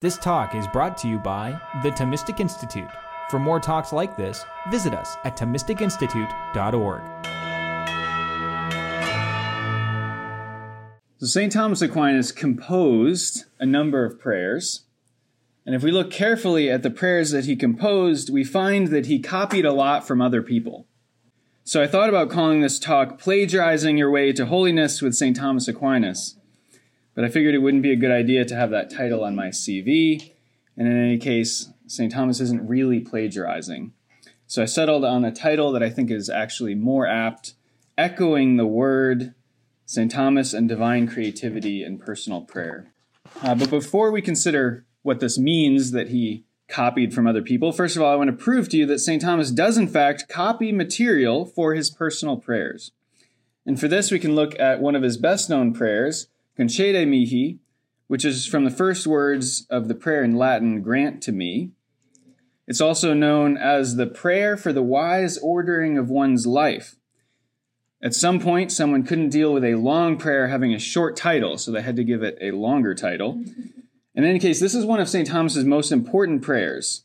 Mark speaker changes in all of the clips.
Speaker 1: This talk is brought to you by the Thomistic Institute. For more talks like this, visit us at ThomisticInstitute.org.
Speaker 2: So St. Thomas Aquinas composed a number of prayers. And if we look carefully at the prayers that he composed, we find that he copied a lot from other people. So I thought about calling this talk Plagiarizing Your Way to Holiness with St. Thomas Aquinas. But I figured it wouldn't be a good idea to have that title on my CV. And in any case, St. Thomas isn't really plagiarizing. So I settled on a title that I think is actually more apt, echoing the word St. Thomas and divine creativity and personal prayer. Uh, but before we consider what this means that he copied from other people, first of all, I want to prove to you that St. Thomas does, in fact, copy material for his personal prayers. And for this, we can look at one of his best known prayers, Concede mihi, which is from the first words of the prayer in Latin, grant to me. It's also known as the prayer for the wise ordering of one's life. At some point, someone couldn't deal with a long prayer having a short title, so they had to give it a longer title. In any case, this is one of St. Thomas's most important prayers.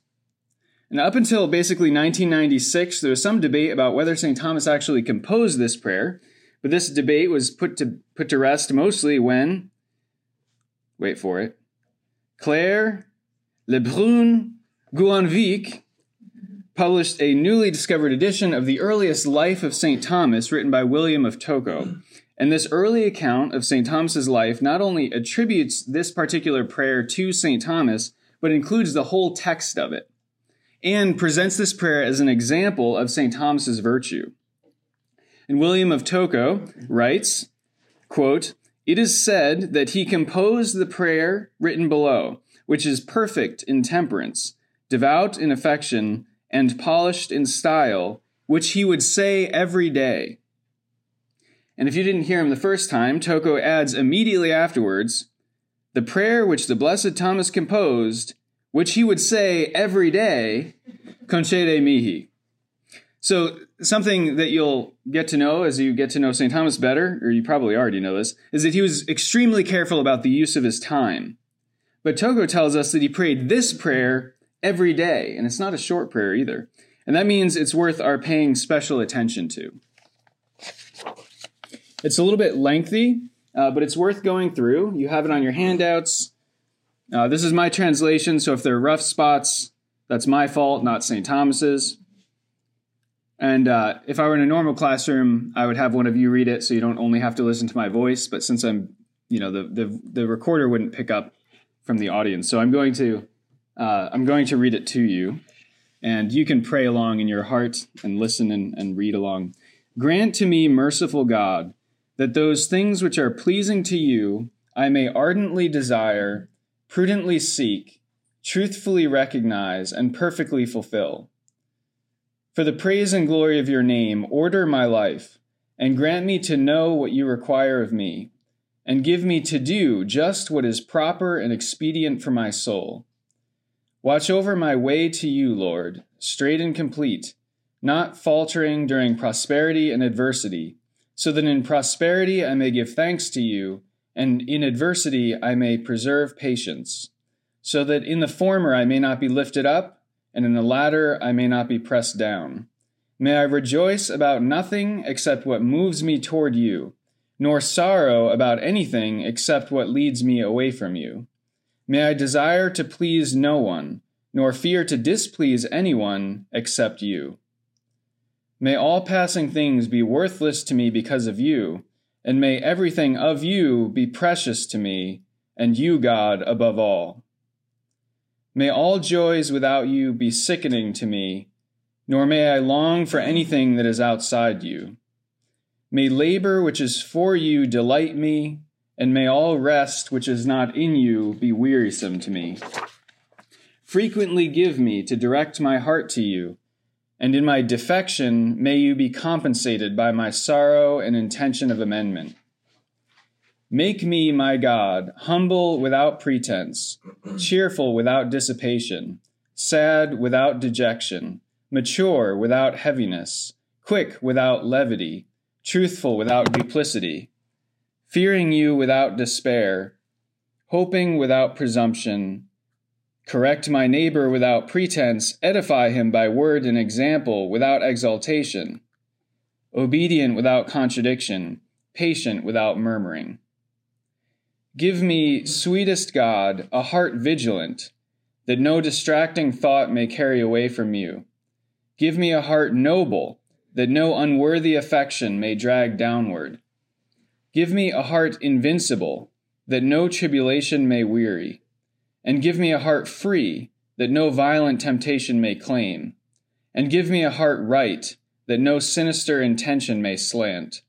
Speaker 2: And up until basically 1996, there was some debate about whether St. Thomas actually composed this prayer, but this debate was put to, put to rest mostly when, wait for it, Claire Le Brun-Gouanvic published a newly discovered edition of the earliest life of St. Thomas written by William of Tocco. And this early account of St. Thomas's life not only attributes this particular prayer to St. Thomas, but includes the whole text of it, and presents this prayer as an example of St. Thomas's virtue. And William of Tocco writes, quote, It is said that he composed the prayer written below, which is perfect in temperance, devout in affection, and polished in style, which he would say every day. And if you didn't hear him the first time, Tocco adds immediately afterwards, the prayer which the blessed Thomas composed, which he would say every day, concede mihi. So something that you'll get to know as you get to know St. Thomas better, or you probably already know this, is that he was extremely careful about the use of his time. But Tocco tells us that he prayed this prayer every day, and it's not a short prayer either. And that means it's worth our paying special attention to. It's a little bit lengthy, uh, but it's worth going through. You have it on your handouts. Uh, this is my translation, so if there are rough spots, that's my fault, not St. Thomas's. And uh, if I were in a normal classroom, I would have one of you read it, so you don't only have to listen to my voice. But since I'm, you know, the the, the recorder wouldn't pick up from the audience, so I'm going to uh, I'm going to read it to you, and you can pray along in your heart and listen and, and read along. Grant to me, merciful God, that those things which are pleasing to you I may ardently desire, prudently seek, truthfully recognize, and perfectly fulfill for the praise and glory of your name, order my life, and grant me to know what you require of me, and give me to do just what is proper and expedient for my soul. Watch over my way to you, Lord, straight and complete, not faltering during prosperity and adversity, so that in prosperity I may give thanks to you, and in adversity I may preserve patience, so that in the former I may not be lifted up and in the latter I may not be pressed down. May I rejoice about nothing except what moves me toward you, nor sorrow about anything except what leads me away from you. May I desire to please no one, nor fear to displease anyone except you. May all passing things be worthless to me because of you, and may everything of you be precious to me, and you, God, above all. May all joys without you be sickening to me, nor may I long for anything that is outside you. May labor which is for you delight me, and may all rest which is not in you be wearisome to me. Frequently give me to direct my heart to you, and in my defection may you be compensated by my sorrow and intention of amendment. Make me, my God, humble without pretense, cheerful without dissipation, sad without dejection, mature without heaviness, quick without levity, truthful without duplicity, fearing you without despair, hoping without presumption, Correct my neighbor without pretense, edify him by word and example, without exaltation. Obedient without contradiction, patient without murmuring. Give me, sweetest God, a heart vigilant, that no distracting thought may carry away from you. Give me a heart noble, that no unworthy affection may drag downward. Give me a heart invincible, that no tribulation may weary. And give me a heart free, that no violent temptation may claim. And give me a heart right, that no sinister intention may slant.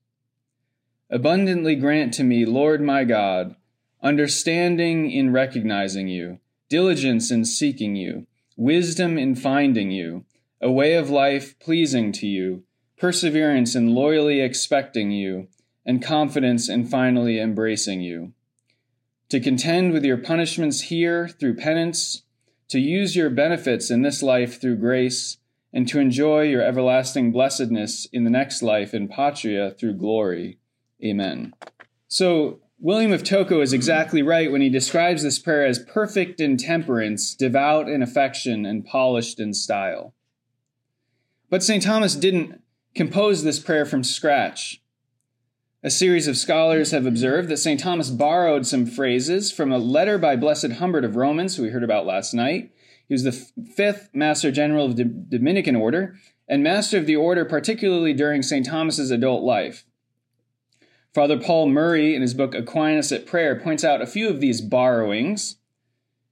Speaker 2: Abundantly grant to me, Lord my God, understanding in recognizing you, diligence in seeking you, wisdom in finding you, a way of life pleasing to you, perseverance in loyally expecting you, and confidence in finally embracing you. To contend with your punishments here through penance, to use your benefits in this life through grace, and to enjoy your everlasting blessedness in the next life in patria through glory. Amen. So, William of Tocco is exactly right when he describes this prayer as perfect in temperance, devout in affection, and polished in style. But St. Thomas didn't compose this prayer from scratch. A series of scholars have observed that St. Thomas borrowed some phrases from a letter by Blessed Humbert of Romans, who we heard about last night. He was the fifth Master General of the Dominican Order and Master of the Order, particularly during St. Thomas's adult life. Father Paul Murray, in his book Aquinas at Prayer, points out a few of these borrowings,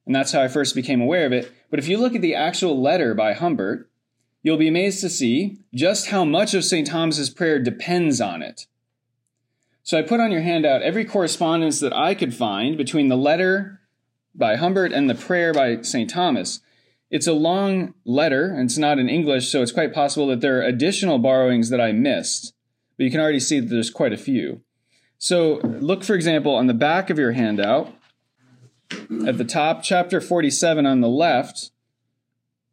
Speaker 2: and that's how I first became aware of it. But if you look at the actual letter by Humbert, you'll be amazed to see just how much of St. Thomas's prayer depends on it. So I put on your handout every correspondence that I could find between the letter by Humbert and the prayer by St. Thomas. It's a long letter, and it's not in English, so it's quite possible that there are additional borrowings that I missed, but you can already see that there's quite a few. So look, for example, on the back of your handout, at the top, chapter 47 on the left,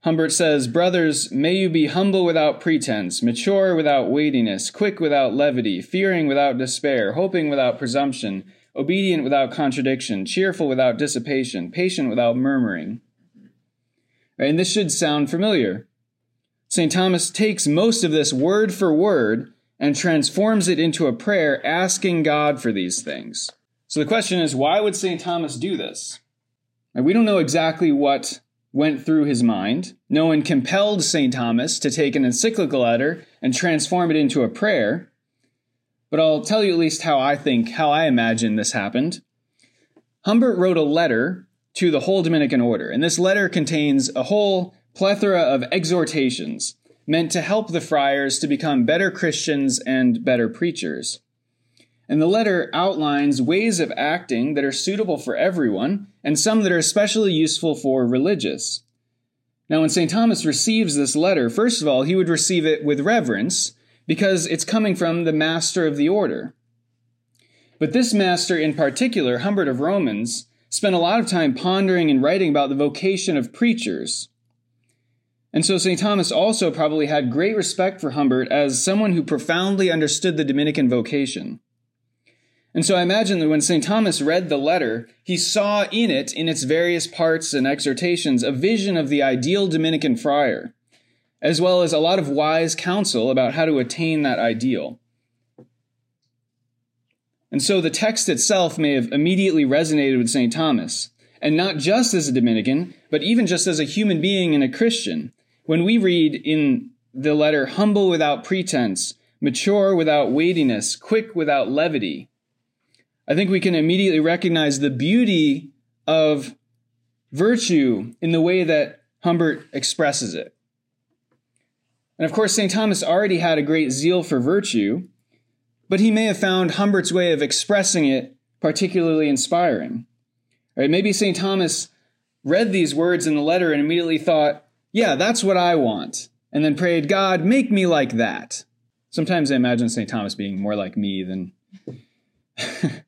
Speaker 2: Humbert says, Brothers, may you be humble without pretense, mature without weightiness, quick without levity, fearing without despair, hoping without presumption, obedient without contradiction, cheerful without dissipation, patient without murmuring. And this should sound familiar. St. Thomas takes most of this word for word and transforms it into a prayer asking God for these things. So the question is, why would St. Thomas do this? And we don't know exactly what went through his mind. No one compelled St. Thomas to take an encyclical letter and transform it into a prayer. But I'll tell you at least how I think, how I imagine this happened. Humbert wrote a letter to the whole Dominican order, and this letter contains a whole plethora of exhortations meant to help the friars to become better Christians and better preachers. And the letter outlines ways of acting that are suitable for everyone and some that are especially useful for religious. Now, when St. Thomas receives this letter, first of all, he would receive it with reverence because it's coming from the master of the order. But this master in particular, Humbert of Romans, spent a lot of time pondering and writing about the vocation of preachers. And so St. Thomas also probably had great respect for Humbert as someone who profoundly understood the Dominican vocation. And so I imagine that when St. Thomas read the letter, he saw in it, in its various parts and exhortations, a vision of the ideal Dominican friar, as well as a lot of wise counsel about how to attain that ideal. And so the text itself may have immediately resonated with St. Thomas, and not just as a Dominican, but even just as a human being and a Christian, when we read in the letter, humble without pretense, mature without weightiness, quick without levity, I think we can immediately recognize the beauty of virtue in the way that Humbert expresses it. And of course, St. Thomas already had a great zeal for virtue, but he may have found Humbert's way of expressing it particularly inspiring. Right? Maybe St. Thomas read these words in the letter and immediately thought, yeah, that's what I want. And then prayed, God, make me like that. Sometimes I imagine St. Thomas being more like me than.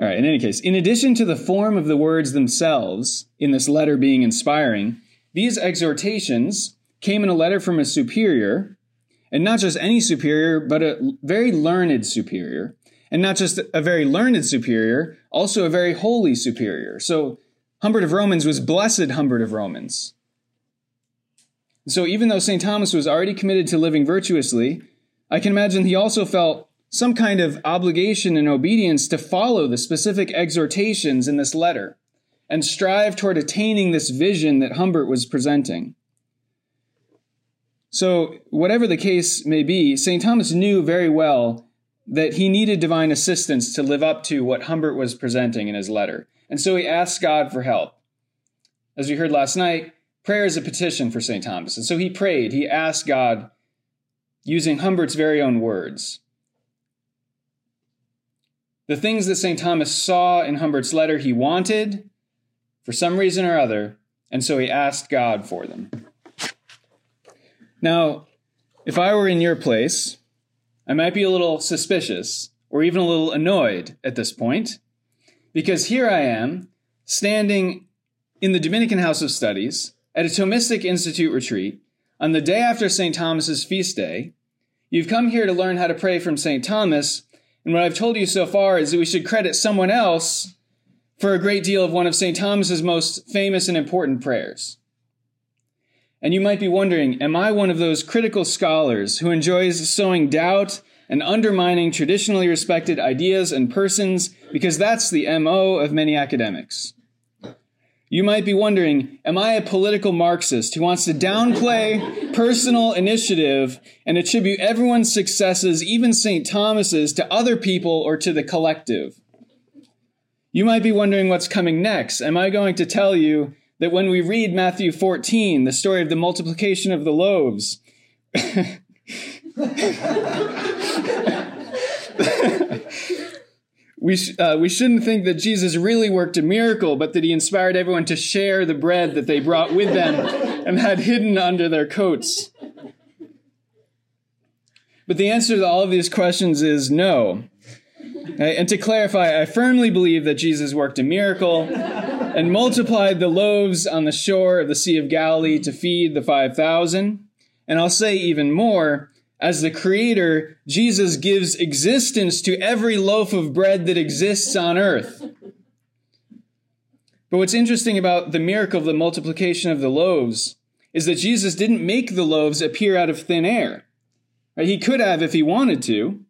Speaker 2: All right, in any case, in addition to the form of the words themselves in this letter being inspiring, these exhortations came in a letter from a superior, and not just any superior, but a very learned superior. And not just a very learned superior, also a very holy superior. So Humbert of Romans was Blessed Humbert of Romans. So even though St. Thomas was already committed to living virtuously, I can imagine he also felt some kind of obligation and obedience to follow the specific exhortations in this letter and strive toward attaining this vision that Humbert was presenting. So, whatever the case may be, St. Thomas knew very well that he needed divine assistance to live up to what Humbert was presenting in his letter. And so he asked God for help. As we heard last night, prayer is a petition for St. Thomas. And so he prayed, he asked God using Humbert's very own words. The things that St. Thomas saw in Humbert's letter, he wanted for some reason or other, and so he asked God for them. Now, if I were in your place, I might be a little suspicious or even a little annoyed at this point, because here I am standing in the Dominican House of Studies at a Thomistic Institute retreat on the day after St. Thomas's feast day. You've come here to learn how to pray from St. Thomas, and what I've told you so far is that we should credit someone else for a great deal of one of St. Thomas's most famous and important prayers. And you might be wondering, am I one of those critical scholars who enjoys sowing doubt and undermining traditionally respected ideas and persons because that's the MO of many academics? You might be wondering, am I a political Marxist who wants to downplay personal initiative and attribute everyone's successes, even St. Thomas's, to other people or to the collective? You might be wondering what's coming next. Am I going to tell you that when we read Matthew 14, the story of the multiplication of the loaves, we, sh- uh, we shouldn't think that Jesus really worked a miracle, but that he inspired everyone to share the bread that they brought with them and had hidden under their coats. But the answer to all of these questions is no. And to clarify, I firmly believe that Jesus worked a miracle and multiplied the loaves on the shore of the Sea of Galilee to feed the 5,000. And I'll say even more, as the creator, Jesus gives existence to every loaf of bread that exists on earth. But what's interesting about the miracle of the multiplication of the loaves is that Jesus didn't make the loaves appear out of thin air. He could have if he wanted to,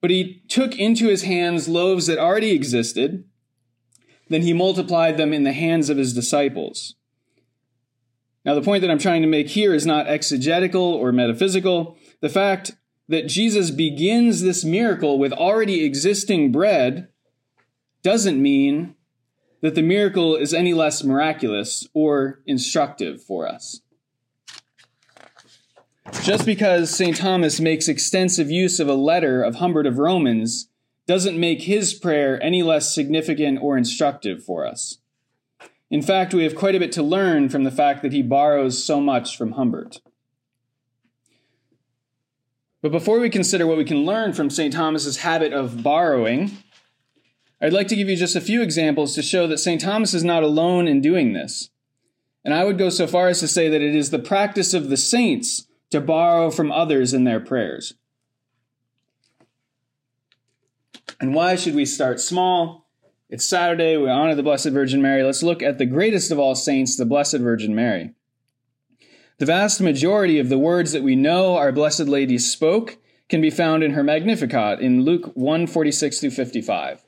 Speaker 2: but he took into his hands loaves that already existed, then he multiplied them in the hands of his disciples. Now, the point that I'm trying to make here is not exegetical or metaphysical. The fact that Jesus begins this miracle with already existing bread doesn't mean that the miracle is any less miraculous or instructive for us. Just because St. Thomas makes extensive use of a letter of Humbert of Romans doesn't make his prayer any less significant or instructive for us. In fact, we have quite a bit to learn from the fact that he borrows so much from Humbert. But before we consider what we can learn from St. Thomas's habit of borrowing, I'd like to give you just a few examples to show that St. Thomas is not alone in doing this. And I would go so far as to say that it is the practice of the saints to borrow from others in their prayers. And why should we start small? It's Saturday, we honor the Blessed Virgin Mary. Let's look at the greatest of all saints, the Blessed Virgin Mary. The vast majority of the words that we know our Blessed Lady spoke can be found in her Magnificat in Luke 1 46 through 55.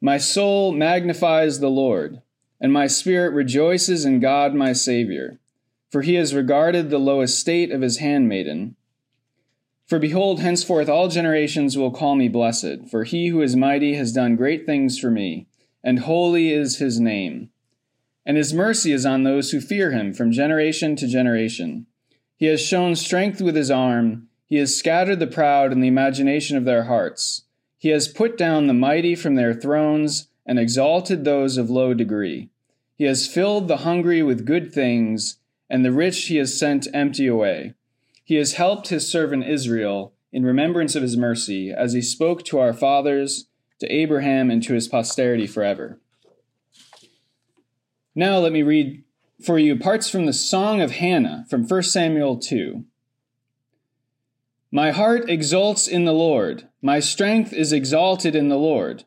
Speaker 2: My soul magnifies the Lord, and my spirit rejoices in God my Savior, for he has regarded the low estate of his handmaiden. For behold, henceforth all generations will call me blessed, for he who is mighty has done great things for me, and holy is his name. And his mercy is on those who fear him from generation to generation. He has shown strength with his arm, he has scattered the proud in the imagination of their hearts. He has put down the mighty from their thrones, and exalted those of low degree. He has filled the hungry with good things, and the rich he has sent empty away. He has helped his servant Israel in remembrance of his mercy, as he spoke to our fathers, to Abraham, and to his posterity forever. Now let me read for you parts from the Song of Hannah from 1 Samuel 2. My heart exults in the Lord, my strength is exalted in the Lord.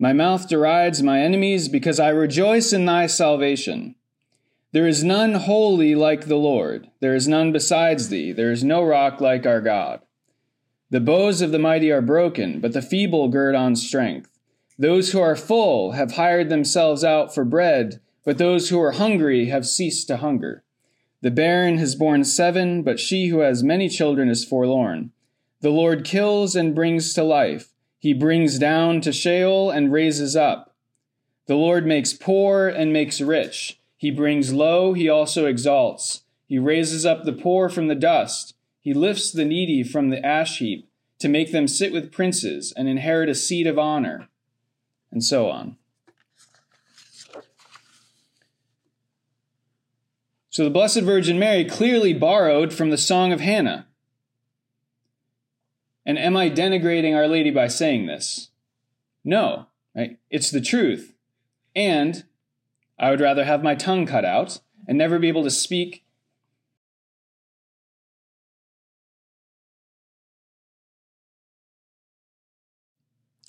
Speaker 2: My mouth derides my enemies because I rejoice in thy salvation. There is none holy like the Lord. There is none besides thee. There is no rock like our God. The bows of the mighty are broken, but the feeble gird on strength. Those who are full have hired themselves out for bread, but those who are hungry have ceased to hunger. The barren has borne seven, but she who has many children is forlorn. The Lord kills and brings to life. He brings down to Sheol and raises up. The Lord makes poor and makes rich. He brings low, he also exalts. He raises up the poor from the dust. He lifts the needy from the ash heap to make them sit with princes and inherit a seat of honor. And so on. So the Blessed Virgin Mary clearly borrowed from the Song of Hannah. And am I denigrating Our Lady by saying this? No, right? It's the truth. And I would rather have my tongue cut out and never be able to speak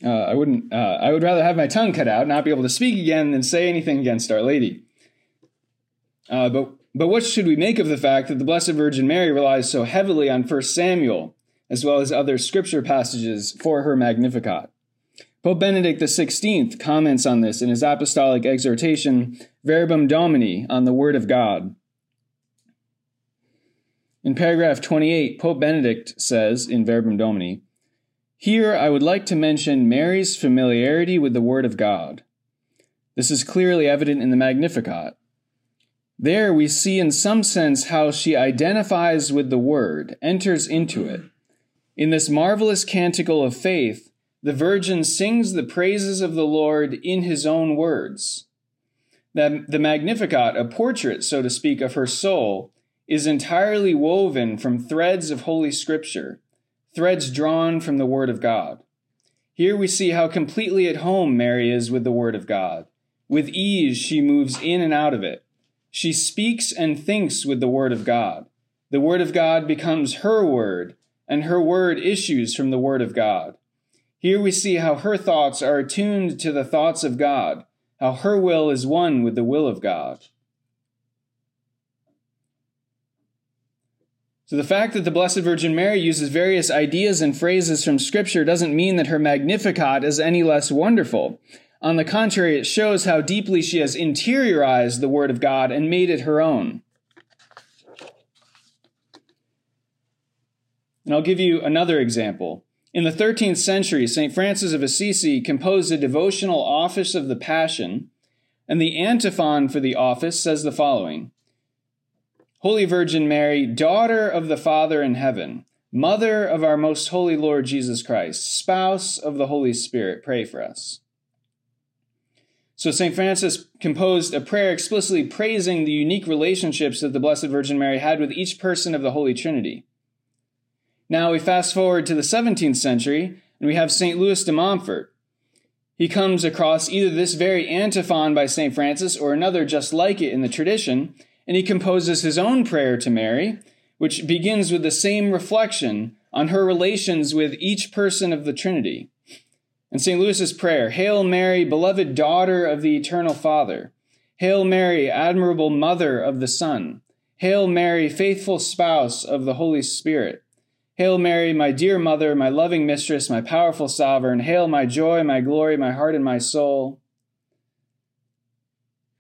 Speaker 2: Uh, I wouldn't. Uh, I would rather have my tongue cut out, not be able to speak again, than say anything against Our Lady. Uh, but but what should we make of the fact that the Blessed Virgin Mary relies so heavily on 1 Samuel as well as other scripture passages for her Magnificat. Pope Benedict XVI comments on this in his apostolic exhortation, Verbum Domini, on the Word of God. In paragraph 28, Pope Benedict says in Verbum Domini, Here I would like to mention Mary's familiarity with the Word of God. This is clearly evident in the Magnificat. There we see in some sense how she identifies with the Word, enters into it, in this marvelous canticle of faith, the Virgin sings the praises of the Lord in his own words. The, the Magnificat, a portrait, so to speak, of her soul, is entirely woven from threads of Holy Scripture, threads drawn from the Word of God. Here we see how completely at home Mary is with the Word of God. With ease, she moves in and out of it. She speaks and thinks with the Word of God. The Word of God becomes her Word, and her word issues from the word of God. Here we see how her thoughts are attuned to the thoughts of God, how her will is one with the will of God. So, the fact that the Blessed Virgin Mary uses various ideas and phrases from Scripture doesn't mean that her Magnificat is any less wonderful. On the contrary, it shows how deeply she has interiorized the Word of God and made it her own. And I'll give you another example. In the 13th century, St. Francis of Assisi composed a devotional office of the Passion, and the antiphon for the office says the following Holy Virgin Mary, daughter of the Father in heaven, mother of our most holy Lord Jesus Christ, spouse of the Holy Spirit, pray for us. So St. Francis composed a prayer explicitly praising the unique relationships that the Blessed Virgin Mary had with each person of the Holy Trinity. Now we fast forward to the 17th century, and we have St. Louis de Montfort. He comes across either this very antiphon by St. Francis or another just like it in the tradition, and he composes his own prayer to Mary, which begins with the same reflection on her relations with each person of the Trinity. And St. Louis's prayer, Hail Mary, beloved daughter of the eternal Father. Hail Mary, admirable mother of the Son. Hail Mary, faithful spouse of the Holy Spirit. Hail Mary, my dear mother, my loving mistress, my powerful sovereign. Hail my joy, my glory, my heart, and my soul.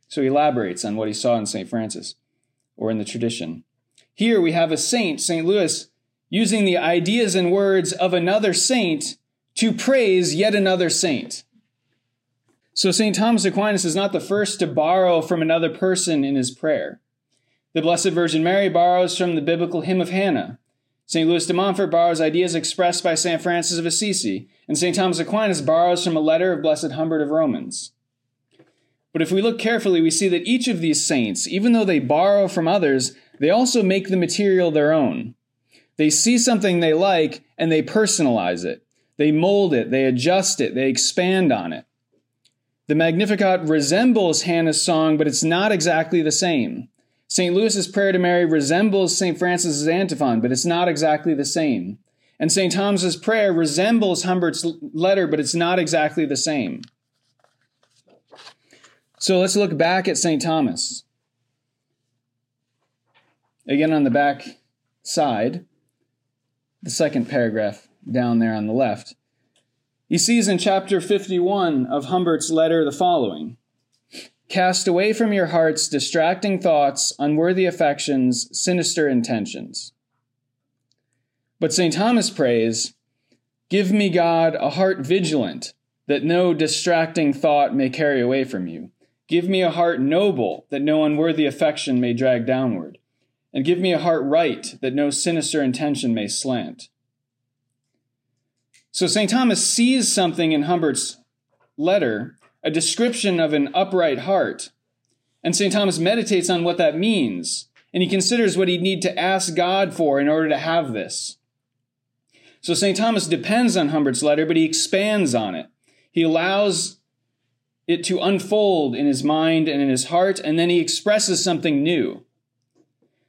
Speaker 2: So he elaborates on what he saw in St. Francis or in the tradition. Here we have a saint, St. Louis, using the ideas and words of another saint to praise yet another saint. So St. Thomas Aquinas is not the first to borrow from another person in his prayer. The Blessed Virgin Mary borrows from the biblical hymn of Hannah. St. Louis de Montfort borrows ideas expressed by St. Francis of Assisi, and St. Thomas Aquinas borrows from a letter of Blessed Humbert of Romans. But if we look carefully, we see that each of these saints, even though they borrow from others, they also make the material their own. They see something they like and they personalize it. They mold it, they adjust it, they expand on it. The Magnificat resembles Hannah's song, but it's not exactly the same. St. Louis's prayer to Mary resembles St. Francis's antiphon, but it's not exactly the same. And St. Thomas's prayer resembles Humbert's letter, but it's not exactly the same. So let's look back at St. Thomas. Again, on the back side, the second paragraph down there on the left, he sees in chapter 51 of Humbert's letter the following Cast away from your hearts distracting thoughts, unworthy affections, sinister intentions. But St. Thomas prays, Give me, God, a heart vigilant, that no distracting thought may carry away from you. Give me a heart noble, that no unworthy affection may drag downward. And give me a heart right, that no sinister intention may slant. So St. Thomas sees something in Humbert's letter, a description of an upright heart. And St. Thomas meditates on what that means, and he considers what he'd need to ask God for in order to have this. So St. Thomas depends on Humbert's letter, but he expands on it. He allows it to unfold in his mind and in his heart, and then he expresses something new.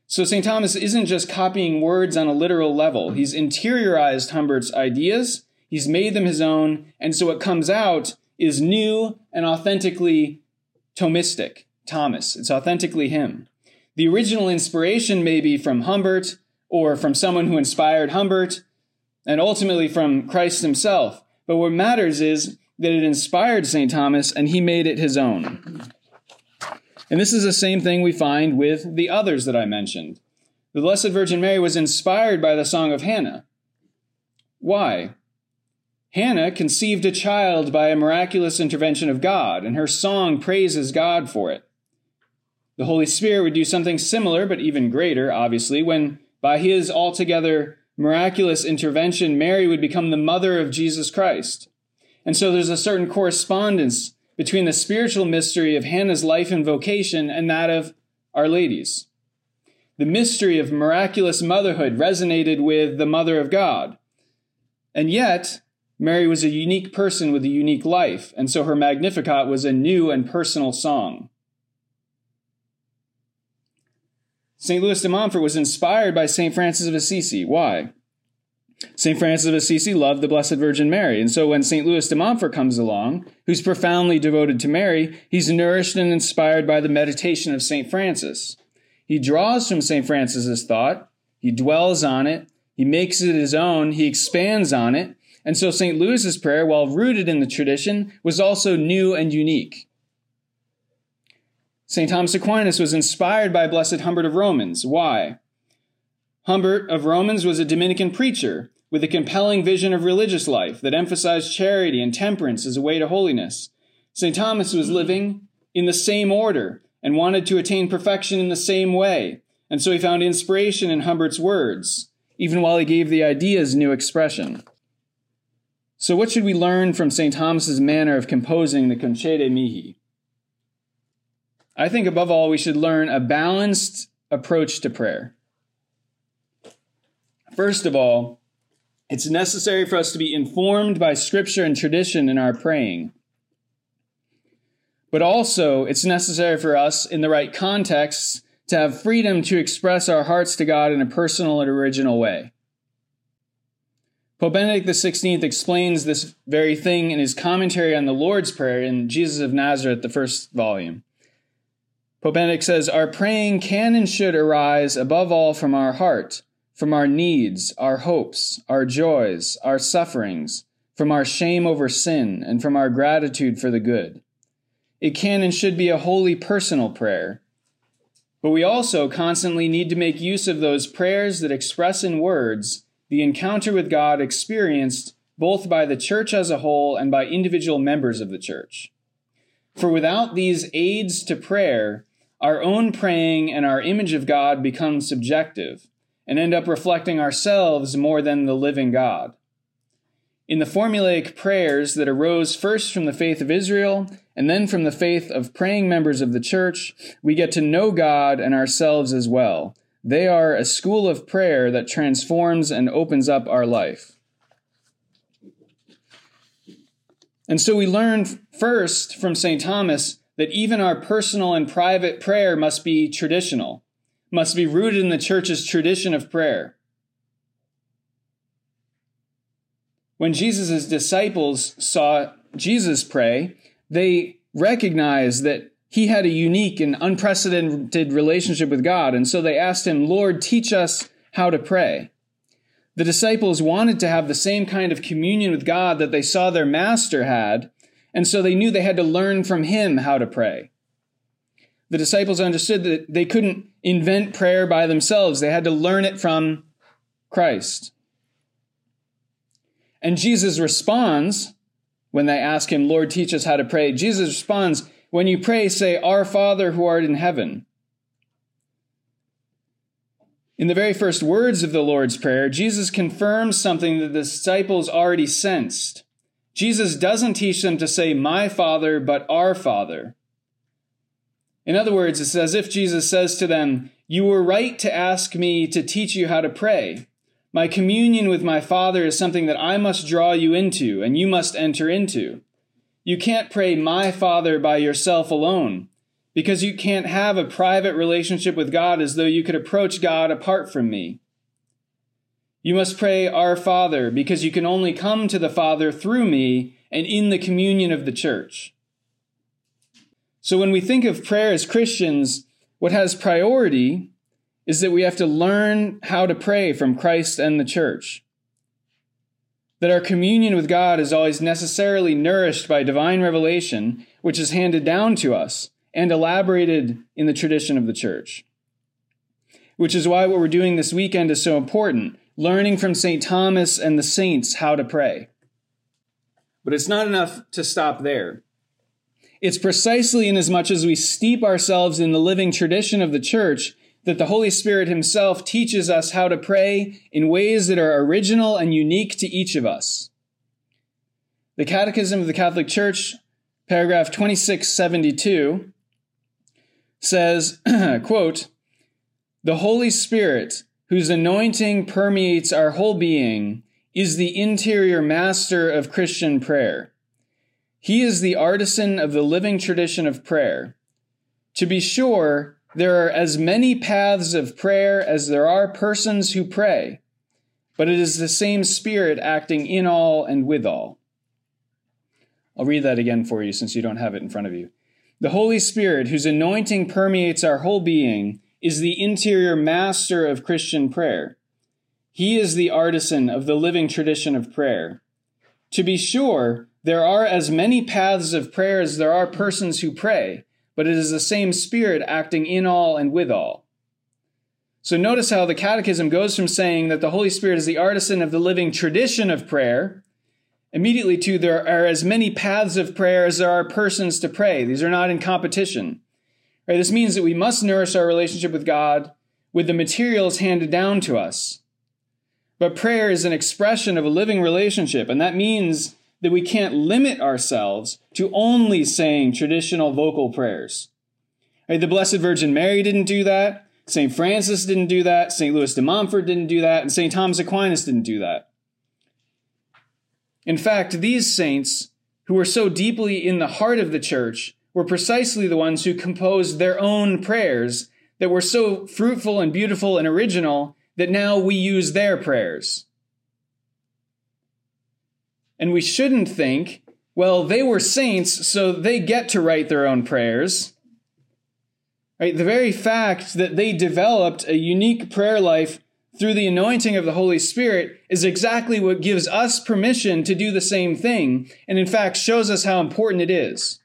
Speaker 2: So St. Thomas isn't just copying words on a literal level. He's interiorized Humbert's ideas, he's made them his own, and so what comes out is new and authentically Thomistic, Thomas. It's authentically him. The original inspiration may be from Humbert or from someone who inspired Humbert, and ultimately from Christ himself. But what matters is that it inspired St. Thomas and he made it his own. And this is the same thing we find with the others that I mentioned. The Blessed Virgin Mary was inspired by the Song of Hannah. Why? Hannah conceived a child by a miraculous intervention of God, and her song praises God for it. The Holy Spirit would do something similar, but even greater, obviously, when by his altogether miraculous intervention, Mary would become the mother of Jesus Christ. And so there's a certain correspondence between the spiritual mystery of Hannah's life and vocation and that of Our Lady's. The mystery of miraculous motherhood resonated with the Mother of God. And yet, Mary was a unique person with a unique life, and so her Magnificat was a new and personal song. St. Louis de Montfort was inspired by St. Francis of Assisi. Why? St. Francis of Assisi loved the Blessed Virgin Mary. And so when St. Louis de Montfort comes along, who's profoundly devoted to Mary, he's nourished and inspired by the meditation of St. Francis. He draws from St. Francis's thought, he dwells on it, he makes it his own, he expands on it. And so St. Louis's prayer, while rooted in the tradition, was also new and unique. St. Thomas Aquinas was inspired by Blessed Humbert of Romans. Why? Humbert of Romans was a Dominican preacher with a compelling vision of religious life that emphasized charity and temperance as a way to holiness. St. Thomas was living in the same order and wanted to attain perfection in the same way, and so he found inspiration in Humbert's words, even while he gave the ideas new expression. So, what should we learn from St. Thomas's manner of composing the Concede Mihi? I think above all, we should learn a balanced approach to prayer. First of all, it's necessary for us to be informed by scripture and tradition in our praying. But also, it's necessary for us, in the right context, to have freedom to express our hearts to God in a personal and original way. Pope Benedict XVI explains this very thing in his commentary on the Lord's Prayer in Jesus of Nazareth, the first volume. Pope Benedict says, Our praying can and should arise above all from our heart from our needs, our hopes, our joys, our sufferings, from our shame over sin, and from our gratitude for the good. It can and should be a wholly personal prayer. But we also constantly need to make use of those prayers that express in words the encounter with God experienced both by the church as a whole and by individual members of the church. For without these aids to prayer, our own praying and our image of God become subjective and end up reflecting ourselves more than the living God. In the formulaic prayers that arose first from the faith of Israel and then from the faith of praying members of the church, we get to know God and ourselves as well. They are a school of prayer that transforms and opens up our life. And so we learn first from St. Thomas that even our personal and private prayer must be traditional must be rooted in the church's tradition of prayer. When Jesus' disciples saw Jesus pray, they recognized that he had a unique and unprecedented relationship with God, and so they asked him, Lord, teach us how to pray. The disciples wanted to have the same kind of communion with God that they saw their master had, and so they knew they had to learn from him how to pray. The disciples understood that they couldn't invent prayer by themselves, they had to learn it from Christ. And Jesus responds when they ask him, Lord, teach us how to pray. Jesus responds, When you pray, say, Our Father who art in heaven. In the very first words of the Lord's Prayer, Jesus confirms something that the disciples already sensed. Jesus doesn't teach them to say, My Father, but Our Father. In other words, it's as if Jesus says to them, You were right to ask me to teach you how to pray. My communion with my Father is something that I must draw you into, and you must enter into. You can't pray, My Father, by yourself alone because you can't have a private relationship with God as though you could approach God apart from me. You must pray, Our Father, because you can only come to the Father through me and in the communion of the church. So when we think of prayer as Christians, what has priority is that we have to learn how to pray from Christ and the church. That our communion with God is always necessarily nourished by divine revelation, which is handed down to us and elaborated in the tradition of the church. Which is why what we're doing this weekend is so important learning from St. Thomas and the saints how to pray. But it's not enough to stop there. It's precisely inasmuch as we steep ourselves in the living tradition of the church that the Holy Spirit Himself teaches us how to pray in ways that are original and unique to each of us. The Catechism of the Catholic Church, paragraph 2672, says, quote, The Holy Spirit, whose anointing permeates our whole being, is the interior master of Christian prayer. He is the artisan of the living tradition of prayer. To be sure, there are as many paths of prayer as there are persons who pray, but it is the same Spirit acting in all and with all. I'll read that again for you since you don't have it in front of you. The Holy Spirit, whose anointing permeates our whole being, is the interior master of Christian prayer. He is the artisan of the living tradition of prayer. To be sure, there are as many paths of prayer as there are persons who pray, but it is the same Spirit acting in all and with all. So notice how the Catechism goes from saying that the Holy Spirit is the artisan of the living tradition of prayer immediately to there are as many paths of prayer as there are persons to pray. These are not in competition. Right? This means that we must nourish our relationship with God with the materials handed down to us. But prayer is an expression of a living relationship, and that means that we can't limit ourselves to only saying traditional vocal prayers. Right? The Blessed Virgin Mary didn't do that. St. Francis didn't do that. St. Louis de Montfort didn't do that. And St. Thomas Aquinas didn't do that. In fact, these saints, who were so deeply in the heart of the church, were precisely the ones who composed their own prayers that were so fruitful and beautiful and original that now we use their prayers. And we shouldn't think, well, they were saints, so they get to write their own prayers. Right? The very fact that they developed a unique prayer life through the anointing of the Holy Spirit is exactly what gives us permission to do the same thing, and in fact shows us how important it is.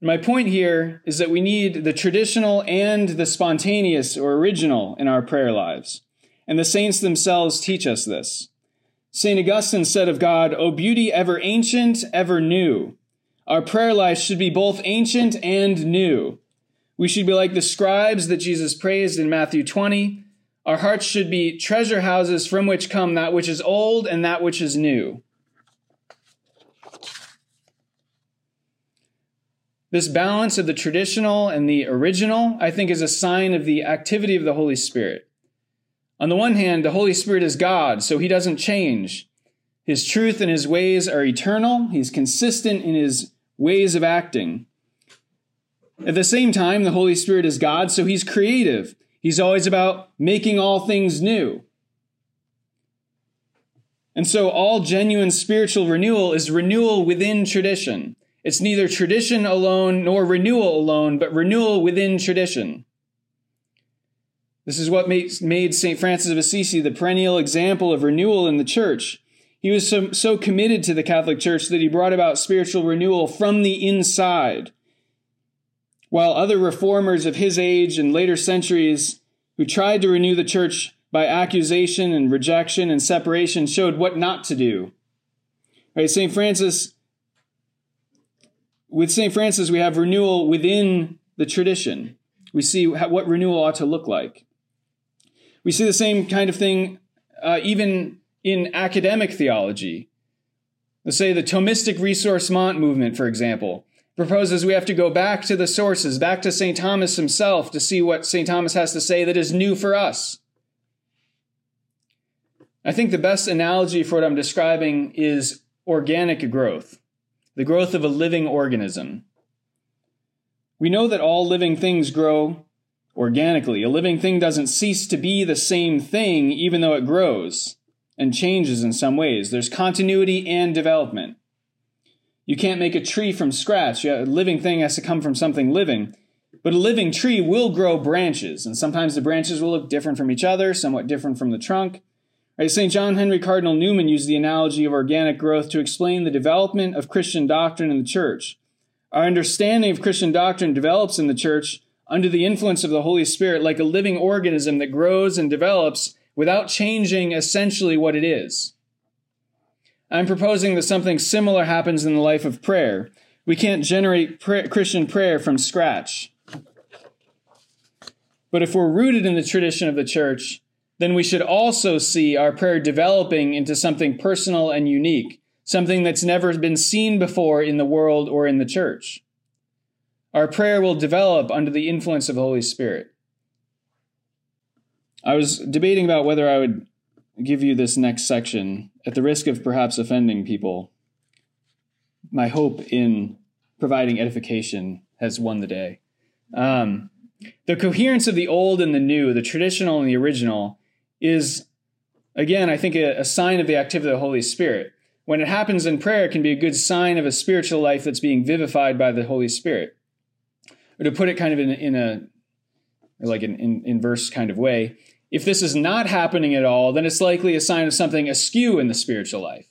Speaker 2: My point here is that we need the traditional and the spontaneous or original in our prayer lives, and the saints themselves teach us this. St. Augustine said of God, O beauty ever ancient, ever new. Our prayer life should be both ancient and new. We should be like the scribes that Jesus praised in Matthew 20. Our hearts should be treasure houses from which come that which is old and that which is new. This balance of the traditional and the original, I think, is a sign of the activity of the Holy Spirit. On the one hand, the Holy Spirit is God, so he doesn't change. His truth and his ways are eternal. He's consistent in his ways of acting. At the same time, the Holy Spirit is God, so he's creative. He's always about making all things new. And so all genuine spiritual renewal is renewal within tradition. It's neither tradition alone nor renewal alone, but renewal within tradition. This is what made St. Francis of Assisi the perennial example of renewal in the church. He was so, so committed to the Catholic Church that he brought about spiritual renewal from the inside. While other reformers of his age and later centuries who tried to renew the church by accusation and rejection and separation showed what not to do. Right, St. Francis with St. Francis we have renewal within the tradition. We see what renewal ought to look like. We see the same kind of thing uh, even in academic theology. Let's say the Thomistic ressourcement movement, for example, proposes we have to go back to the sources, back to St. Thomas himself to see what St. Thomas has to say that is new for us. I think the best analogy for what I'm describing is organic growth, the growth of a living organism. We know that all living things grow organically. A living thing doesn't cease to be the same thing even though it grows and changes in some ways. There's continuity and development. You can't make a tree from scratch. A living thing has to come from something living. But a living tree will grow branches, and sometimes the branches will look different from each other, somewhat different from the trunk. Right, St. John Henry Cardinal Newman used the analogy of organic growth to explain the development of Christian doctrine in the church. Our understanding of Christian doctrine develops in the church under the influence of the Holy Spirit like a living organism that grows and develops without changing essentially what it is. I'm proposing that something similar happens in the life of prayer. We can't generate Christian prayer from scratch. But if we're rooted in the tradition of the church, then we should also see our prayer developing into something personal and unique, something that's never been seen before in the world or in the church. Our prayer will develop under the influence of the Holy Spirit. I was debating about whether I would give you this next section at the risk of perhaps offending people. My hope in providing edification has won the day. Um, the coherence of the old and the new, the traditional and the original, is, again, I think, a, a sign of the activity of the Holy Spirit. When it happens in prayer, it can be a good sign of a spiritual life that's being vivified by the Holy Spirit. Or to put it kind of in, in a like an in, inverse kind of way, if this is not happening at all, then it's likely a sign of something askew in the spiritual life.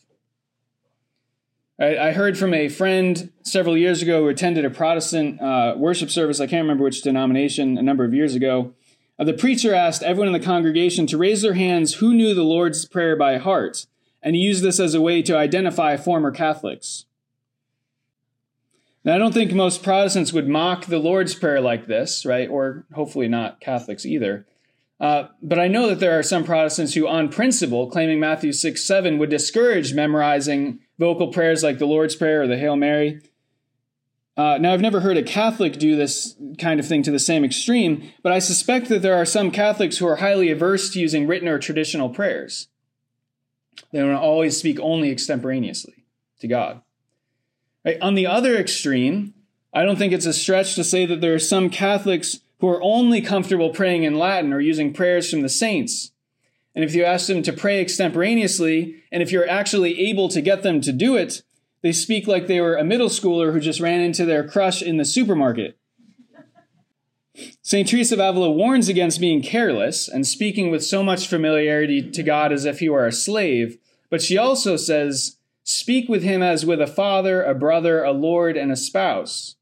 Speaker 2: I, heard from a friend several years ago who attended a Protestant uh, worship service. I can't remember which denomination a number of years ago. Uh, the preacher asked everyone in the congregation to raise their hands who knew the Lord's Prayer by heart, and he used this as a way to identify former Catholics. Now, I don't think most Protestants would mock the Lord's Prayer like this, right? Or hopefully not Catholics either. Uh, but I know that there are some Protestants who, on principle, claiming Matthew 6 7, would discourage memorizing vocal prayers like the Lord's Prayer or the Hail Mary. Uh, now, I've never heard a Catholic do this kind of thing to the same extreme, but I suspect that there are some Catholics who are highly averse to using written or traditional prayers. They want to always speak only extemporaneously to God. Right? On the other extreme, I don't think it's a stretch to say that there are some Catholics who are only comfortable praying in Latin or using prayers from the saints. And if you ask them to pray extemporaneously, and if you're actually able to get them to do it, they speak like they were a middle schooler who just ran into their crush in the supermarket. St. Teresa of Avila warns against being careless and speaking with so much familiarity to God as if he were a slave, but she also says, Speak with him as with a father, a brother, a lord, and a spouse.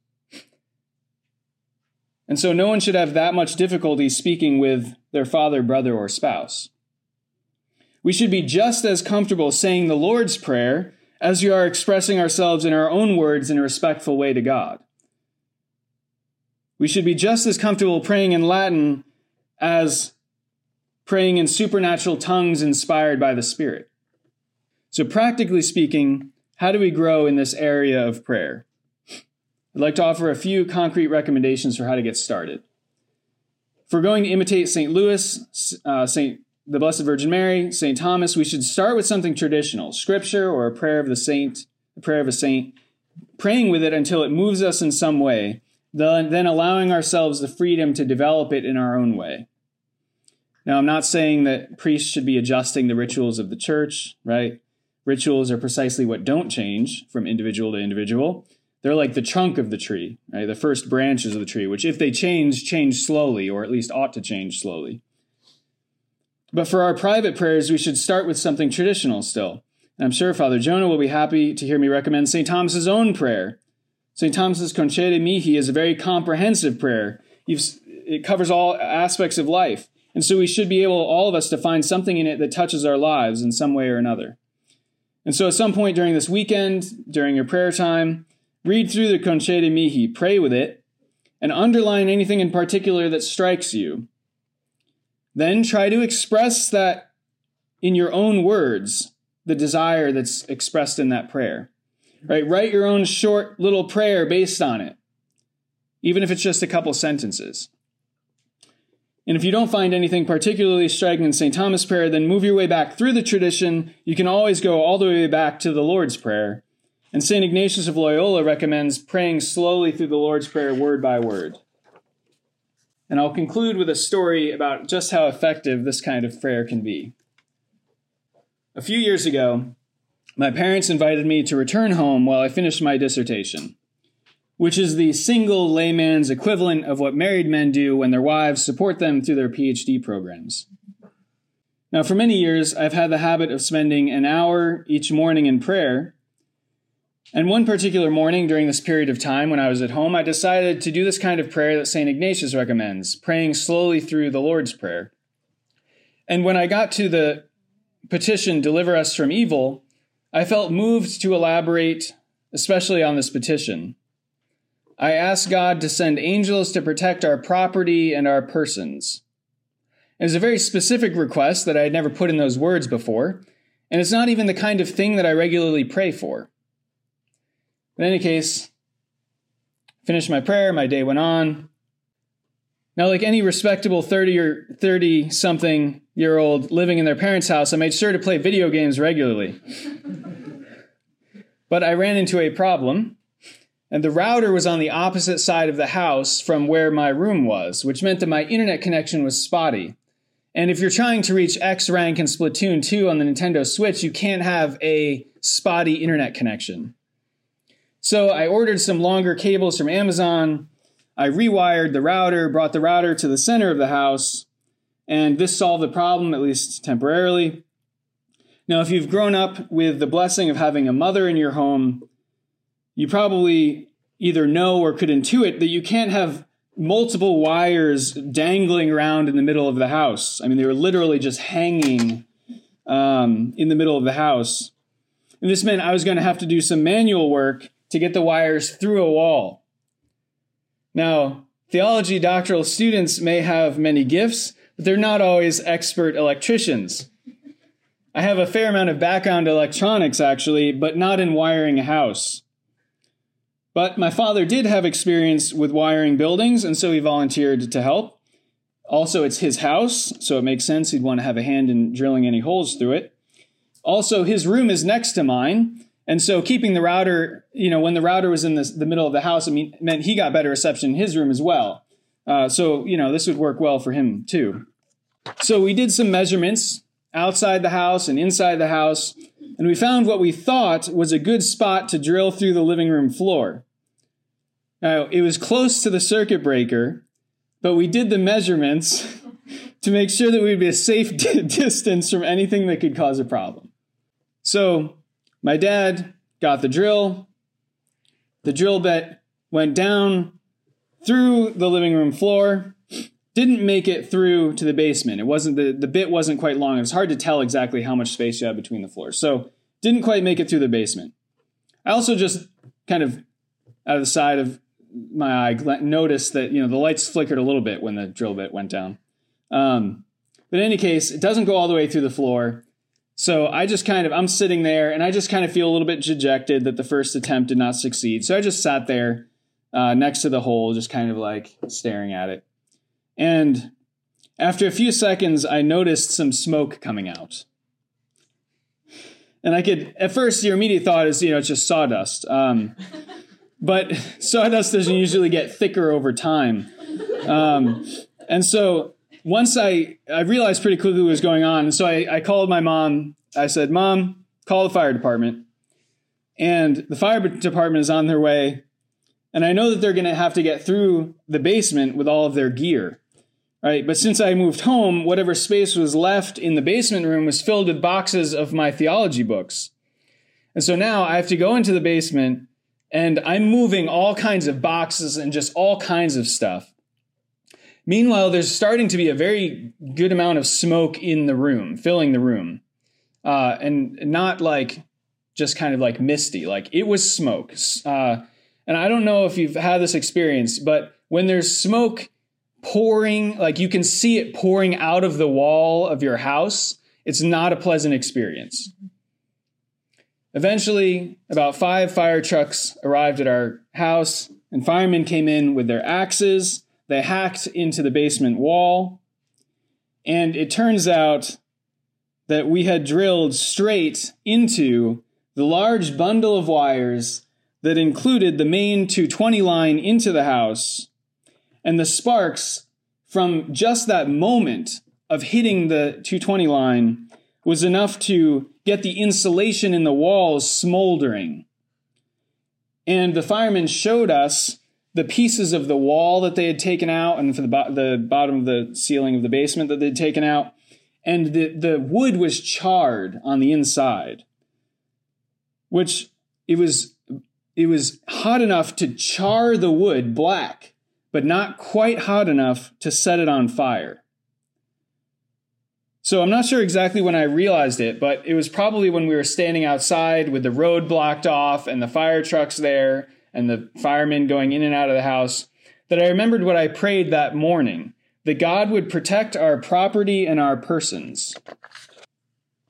Speaker 2: And so no one should have that much difficulty speaking with their father, brother, or spouse. We should be just as comfortable saying the Lord's Prayer as we are expressing ourselves in our own words in a respectful way to God. We should be just as comfortable praying in Latin as praying in supernatural tongues inspired by the Spirit. So, practically speaking, how do we grow in this area of prayer? I'd like to offer a few concrete recommendations for how to get started. If we're going to imitate St. Louis, uh, St. the Blessed Virgin Mary, St. Thomas, we should start with something traditional, scripture or a prayer of the saint, a prayer of a saint, praying with it until it moves us in some way, then, then allowing ourselves the freedom to develop it in our own way. Now, I'm not saying that priests should be adjusting the rituals of the church, right? Rituals are precisely what don't change from individual to individual. They're like the trunk of the tree, right? The first branches of the tree, which if they change, change slowly, or at least ought to change slowly. But for our private prayers, we should start with something traditional still. And I'm sure Father Jonah will be happy to hear me recommend St. Thomas's own prayer. St. Thomas's Concede Mihi is a very comprehensive prayer. You've, it covers all aspects of life. And so we should be able, all of us, to find something in it that touches our lives in some way or another. And so at some point during this weekend, during your prayer time, read through the Concede Mihi, pray with it, and underline anything in particular that strikes you. Then try to express that in your own words, the desire that's expressed in that prayer. Right? Write your own short little prayer based on it, even if it's just a couple sentences. And if you don't find anything particularly striking in St. Thomas' prayer, then move your way back through the tradition. You can always go all the way back to the Lord's Prayer. And St. Ignatius of Loyola recommends praying slowly through the Lord's Prayer word by word. And I'll conclude with a story about just how effective this kind of prayer can be. A few years ago, my parents invited me to return home while I finished my dissertation which is the single layman's equivalent of what married men do when their wives support them through their PhD programs. Now, for many years, I've had the habit of spending an hour each morning in prayer. And one particular morning during this period of time when I was at home, I decided to do this kind of prayer that St. Ignatius recommends, praying slowly through the Lord's Prayer. And when I got to the petition, Deliver Us from Evil, I felt moved to elaborate, especially on this petition. I ask God to send angels to protect our property and our persons. It was a very specific request that I had never put in those words before, and it's not even the kind of thing that I regularly pray for. In any case, finished my prayer, my day went on. Now, like any respectable 30 or 30 something year old living in their parents' house, I made sure to play video games regularly. but I ran into a problem and the router was on the opposite side of the house from where my room was, which meant that my internet connection was spotty. And if you're trying to reach X rank in Splatoon 2 on the Nintendo Switch, you can't have a spotty internet connection. So I ordered some longer cables from Amazon. I rewired the router, brought the router to the center of the house, and this solved the problem, at least temporarily. Now, if you've grown up with the blessing of having a mother in your home, you probably either know or could intuit that you can't have multiple wires dangling around in the middle of the house. I mean, they were literally just hanging um, in the middle of the house. And this meant I was going to have to do some manual work to get the wires through a wall. Now, theology doctoral students may have many gifts, but they're not always expert electricians. I have a fair amount of background electronics, actually, but not in wiring a house. But my father did have experience with wiring buildings, and so he volunteered to help. Also, it's his house, so it makes sense he'd want to have a hand in drilling any holes through it. Also, his room is next to mine, and so keeping the router, you know, when the router was in the, the middle of the house, it mean, meant he got better reception in his room as well. Uh, so, you know, this would work well for him too. So we did some measurements outside the house and inside the house, and we found what we thought was a good spot to drill through the living room floor. Now, it was close to the circuit breaker, but we did the measurements to make sure that we'd be a safe distance from anything that could cause a problem. So, my dad got the drill. The drill bit went down through the living room floor. Didn't make it through to the basement. It wasn't the, the bit wasn't quite long. It was hard to tell exactly how much space you had between the floors. So didn't quite make it through the basement. I also just kind of out of the side of my eye noticed that you know the lights flickered a little bit when the drill bit went down. Um, but in any case, it doesn't go all the way through the floor. So I just kind of I'm sitting there and I just kind of feel a little bit dejected that the first attempt did not succeed. So I just sat there uh, next to the hole, just kind of like staring at it. And after a few seconds, I noticed some smoke coming out. And I could, at first, your immediate thought is, you know, it's just sawdust. Um, but sawdust doesn't usually get thicker over time. Um, and so once I, I realized pretty quickly what was going on, and so I, I called my mom. I said, Mom, call the fire department. And the fire department is on their way. and I know that they're going to have to get through the basement with all of their gear. Right? But since I moved home, whatever space was left in the basement room was filled with boxes of my theology books. And so now I have to go into the basement and I'm moving all kinds of boxes and just all kinds of stuff. Meanwhile, there's starting to be a very good amount of smoke in the room, filling the room. Uh, and not like just kind of like misty, like it was smoke. Uh, and I don't know if you've had this experience, but when there's smoke pouring, like you can see it pouring out of the wall of your house, it's not a pleasant experience. Eventually, about five fire trucks arrived at our house, and firemen came in with their axes. They hacked into the basement wall, and it turns out that we had drilled straight into the large bundle of wires that included the main 220 line into the house, and the sparks from just that moment of hitting the 220 line was enough to get the insulation in the walls smoldering. And the firemen showed us the pieces of the wall that they had taken out and for the, bo- the bottom of the ceiling of the basement that they'd taken out. And the, the wood was charred on the inside, which it was, it was hot enough to char the wood black, but not quite hot enough to set it on fire. So I'm not sure exactly when I realized it, but it was probably when we were standing outside with the road blocked off and the fire trucks there and the firemen going in and out of the house that I remembered what I prayed that morning that God would protect our property and our persons.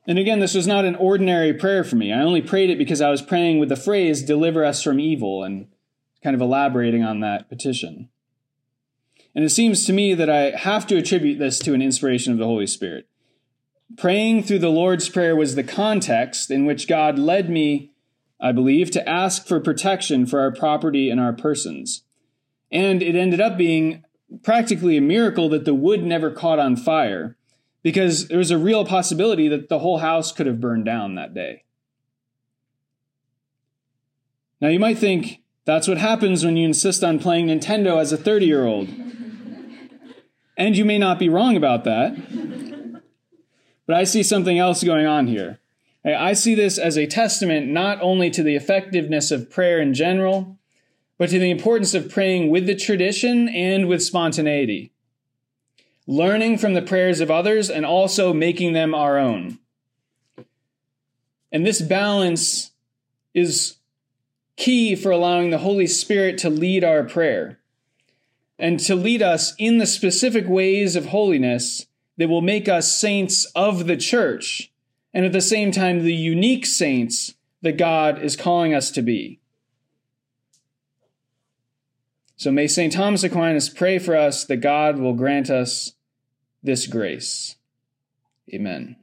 Speaker 2: And again, this was not an ordinary prayer for me. I only prayed it because I was praying with the phrase, deliver us from evil, and kind of elaborating on that petition. And it seems to me that I have to attribute this to an inspiration of the Holy Spirit. Praying through the Lord's Prayer was the context in which God led me, I believe, to ask for protection for our property and our persons. And it ended up being practically a miracle that the wood never caught on fire, because there was a real possibility that the whole house could have burned down that day. Now, you might think that's what happens when you insist on playing Nintendo as a 30 year old. And you may not be wrong about that. But I see something else going on here. I see this as a testament not only to the effectiveness of prayer in general, but to the importance of praying with the tradition and with spontaneity. Learning from the prayers of others and also making them our own. And this balance is key for allowing the Holy Spirit to lead our prayer and to lead us in the specific ways of holiness that will make us saints of the church, and at the same time, the unique saints that God is calling us to be. So may St. Thomas Aquinas pray for us that God will grant us this grace. Amen.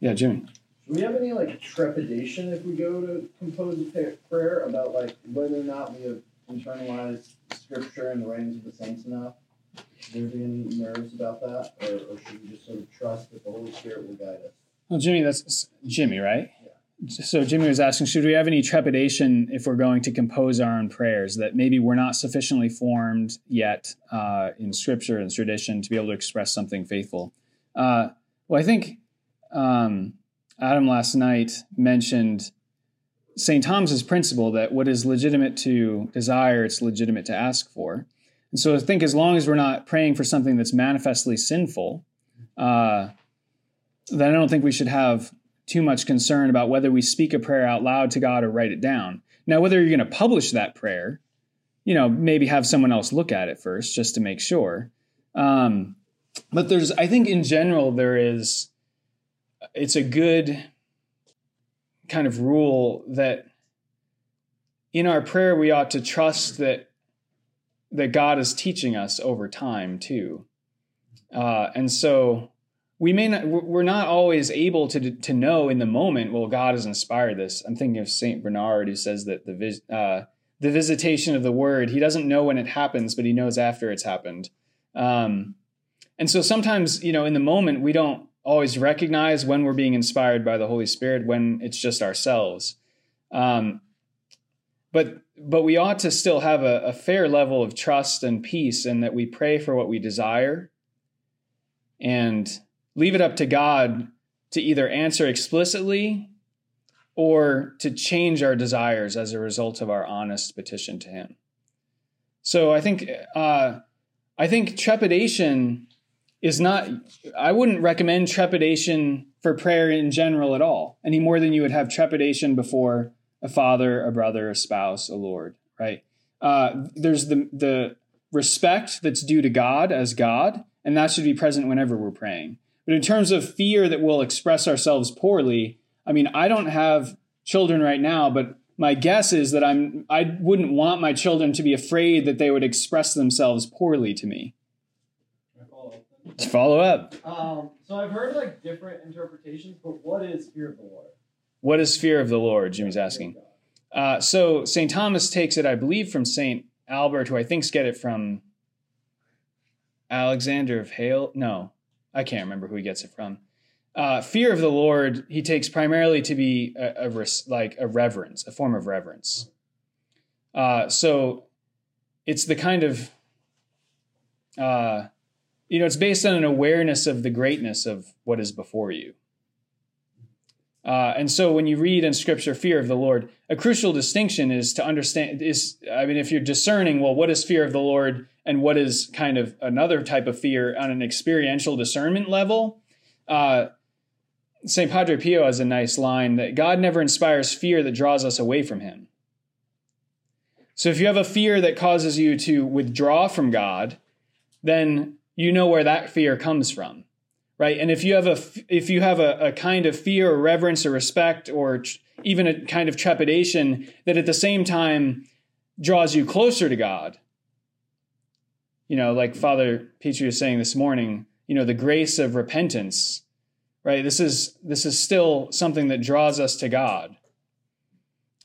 Speaker 2: Yeah, Jimmy.
Speaker 3: Do we have any like trepidation if we go to compose a prayer about like whether or not we have internalized scripture and the writings of the saints enough? There be any nerves about that, or, or, should we just sort of trust that the Holy Spirit will guide us?
Speaker 2: Well, Jimmy, that's Jimmy, right?
Speaker 3: Yeah.
Speaker 2: So Jimmy was asking, should we have any trepidation if we're going to compose our own prayers that maybe we're not sufficiently formed yet uh, in Scripture and tradition to be able to express something faithful? Uh, well, I think um, Adam last night mentioned St. Thomas's principle that what is legitimate to desire, it's legitimate to ask for. And so I think as long as we're not praying for something that's manifestly sinful, uh, then I don't think we should have too much concern about whether we speak a prayer out loud to God or write it down. Now, whether you're going to publish that prayer, you know, maybe have someone else look at it first just to make sure. Um, but there's, I think in general, there is, it's a good kind of rule that in our prayer we ought to trust that that God is teaching us over time too. Uh, and so we may not, we're not always able to, to know in the moment, well, God has inspired this. I'm thinking of St. Bernard who says that the, uh, the visitation of the word, he doesn't know when it happens, but he knows after it's happened. Um, and so sometimes, you know, in the moment, we don't always recognize when we're being inspired by the Holy Spirit, when it's just ourselves. Um, but but we ought to still have a, a fair level of trust and peace, and that we pray for what we desire, and leave it up to God to either answer explicitly or to change our desires as a result of our honest petition to Him. So I think uh, I think trepidation is not. I wouldn't recommend trepidation for prayer in general at all, any more than you would have trepidation before a father, a brother, a spouse, a lord. Right? Uh, there's the the respect that's due to God as God, and that should be present whenever we're praying. But in terms of fear that we'll express ourselves poorly, I mean, I don't have children right now, but my guess is that I'm I wouldn't want my children to be afraid that they would express themselves poorly to me. Let's follow up.
Speaker 4: Um, so I've heard like different interpretations, but what is fear of the Lord?
Speaker 2: What is fear of the Lord? Jimmy's asking. Uh, so St. Thomas takes it, I believe, from St. Albert, who I think's get it from Alexander of Hale. No, I can't remember who he gets it from. Uh, fear of the Lord, he takes primarily to be a, a res, like a reverence, a form of reverence. Uh, so it's the kind of, uh, you know, it's based on an awareness of the greatness of what is before you. Uh, and so when you read in scripture fear of the Lord, a crucial distinction is to understand is I mean if you're discerning well what is fear of the Lord and what is kind of another type of fear on an experiential discernment level, uh, St. Padre Pio has a nice line that God never inspires fear that draws us away from Him. So if you have a fear that causes you to withdraw from God, then you know where that fear comes from right? And if you have a if you have a, a kind of fear or reverence or respect or even a kind of trepidation that at the same time draws you closer to god you know like father petri was saying this morning you know the grace of repentance right? This is this is still something that draws us to god.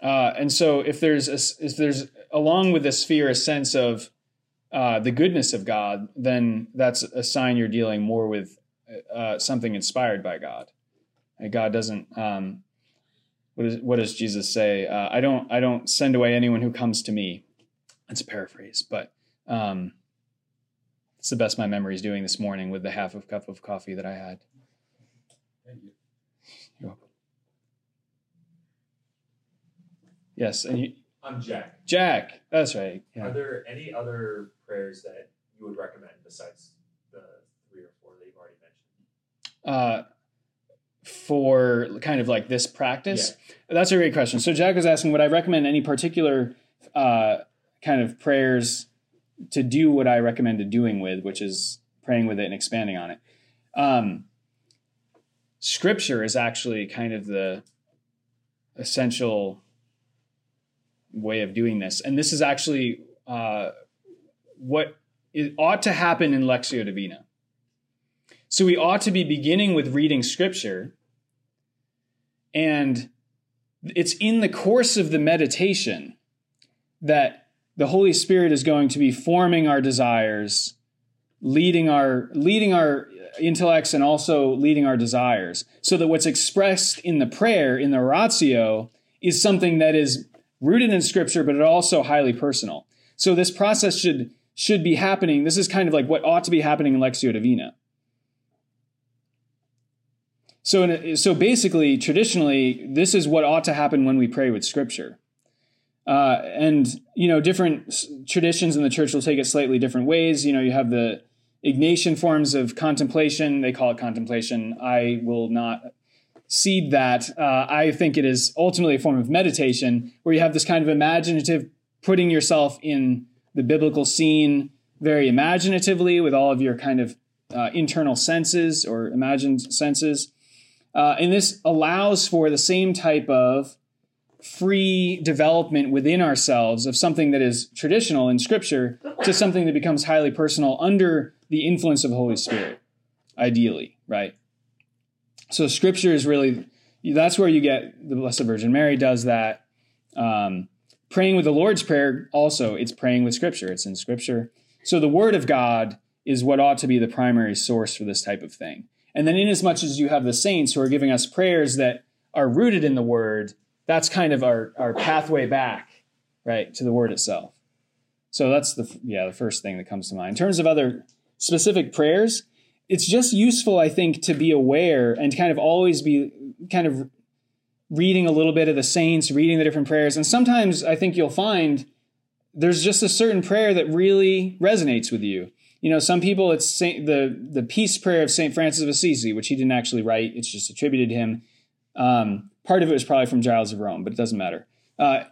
Speaker 2: Uh, and so if there's a, if there's along with this fear a sense of uh, the goodness of god then that's a sign you're dealing more with uh, something inspired by God. And God doesn't. Um, what, is, what does Jesus say? Uh, I don't. I don't send away anyone who comes to me. That's a paraphrase, but um, it's the best my memory is doing this morning with the half of cup of coffee that I had.
Speaker 4: Thank you.
Speaker 2: You're welcome. Yes, and you,
Speaker 5: I'm Jack.
Speaker 2: Jack. That's right. Yeah.
Speaker 5: Are there any other prayers that you would recommend besides the three or four that you've already mentioned?
Speaker 2: Uh, for kind of like this practice? That's a great question. So Jack was asking, would I recommend any particular uh, kind of prayers to do what I recommended doing with, which is praying with it and expanding on it? Um, scripture is actually kind of the essential way of doing this, and this is actually uh, what it ought to happen in Lectio Divina. So we ought to be beginning with reading scripture. And it's in the course of the meditation that the Holy Spirit is going to be forming our desires, leading our leading our intellects and also leading our desires. So that what's expressed in the prayer, in the oratio, is something that is rooted in scripture, but it also highly personal. So this process should should be happening. This is kind of like what ought to be happening in Lectio Divina. So, in, so basically, traditionally, this is what ought to happen when we pray with Scripture. Uh, and you know, different traditions in the church will take it slightly different ways. You know, you have the Ignatian forms of contemplation; they call it contemplation. I will not cede that. Uh, I think it is ultimately a form of meditation, where you have this kind of imaginative, putting yourself in the biblical scene very imaginatively with all of your kind of uh, internal senses or imagined senses. Uh, and this allows for the same type of free development within ourselves of something that is traditional in Scripture to something that becomes highly personal under the influence of the Holy Spirit, ideally, right? So Scripture is really that's where you get the Blessed Virgin Mary does that. Um, praying with the Lord's Prayer also it's praying with Scripture. It's in Scripture. So the Word of God is what ought to be the primary source for this type of thing. And then, inasmuch as much as you have the saints who are giving us prayers that are rooted in the word, that's kind of our, our pathway back right, to the word itself. So that's the yeah the first thing that comes to mind. In terms of other specific prayers, it's just useful, I think, to be aware and kind of always be kind of reading a little bit of the saints, reading the different prayers, and sometimes I think you'll find there's just a certain prayer that really resonates with you. You know, some people it's Saint, the the peace prayer of Saint Francis of Assisi, which he didn't actually write; it's just attributed to him. Um, part of it was probably from Giles of Rome, but it doesn't matter. Uh,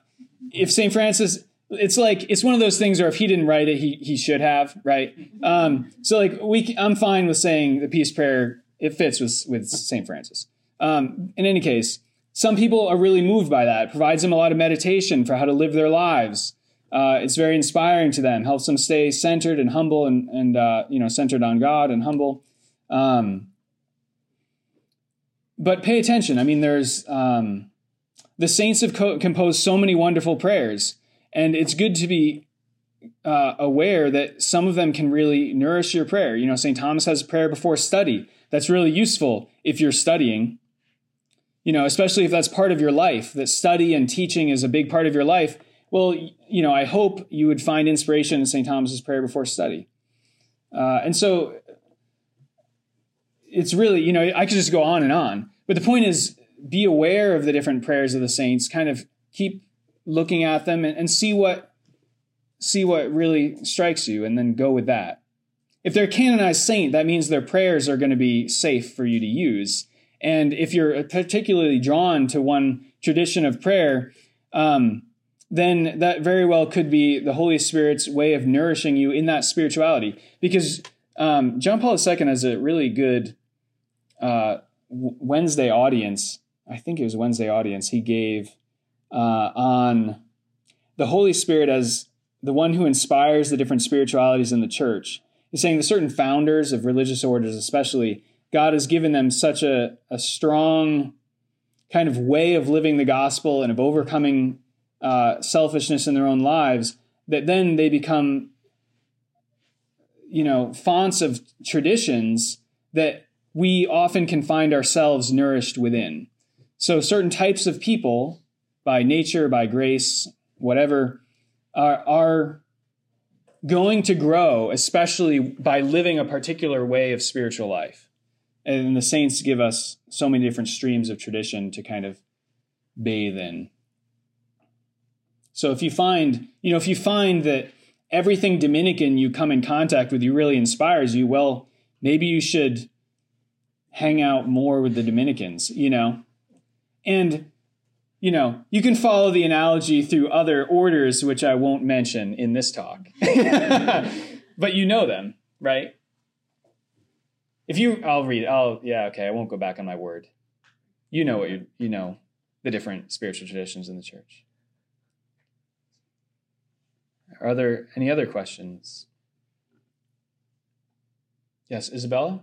Speaker 2: if Saint Francis, it's like it's one of those things where if he didn't write it, he he should have, right? Um, so like we, I'm fine with saying the peace prayer. It fits with with Saint Francis. Um, in any case, some people are really moved by that. It provides them a lot of meditation for how to live their lives. Uh, it's very inspiring to them. Helps them stay centered and humble, and and uh, you know centered on God and humble. Um, but pay attention. I mean, there's um, the saints have co- composed so many wonderful prayers, and it's good to be uh, aware that some of them can really nourish your prayer. You know, St. Thomas has a prayer before study. That's really useful if you're studying. You know, especially if that's part of your life, that study and teaching is a big part of your life well, you know, I hope you would find inspiration in St. Thomas's prayer before study. Uh, and so it's really, you know, I could just go on and on. But the point is, be aware of the different prayers of the saints, kind of keep looking at them and, and see what see what really strikes you and then go with that. If they're a canonized saint, that means their prayers are going to be safe for you to use. And if you're particularly drawn to one tradition of prayer, um, then that very well could be the Holy Spirit's way of nourishing you in that spirituality. Because um, John Paul II has a really good uh, Wednesday audience. I think it was Wednesday audience he gave uh, on the Holy Spirit as the one who inspires the different spiritualities in the church. He's saying the certain founders of religious orders, especially, God has given them such a, a strong kind of way of living the gospel and of overcoming uh, selfishness in their own lives that then they become you know fonts of traditions that we often can find ourselves nourished within. So certain types of people by nature by grace whatever are, are going to grow especially by living a particular way of spiritual life. And the saints give us so many different streams of tradition to kind of bathe in so if you find, you know, if you find that everything Dominican you come in contact with you really inspires you, well, maybe you should hang out more with the Dominicans, you know? And you know, you can follow the analogy through other orders which I won't mention in this talk. but you know them, right? If you I'll read I'll yeah, okay, I won't go back on my word. You know what you you know the different spiritual traditions in the church. Are there any other questions? Yes, Isabella?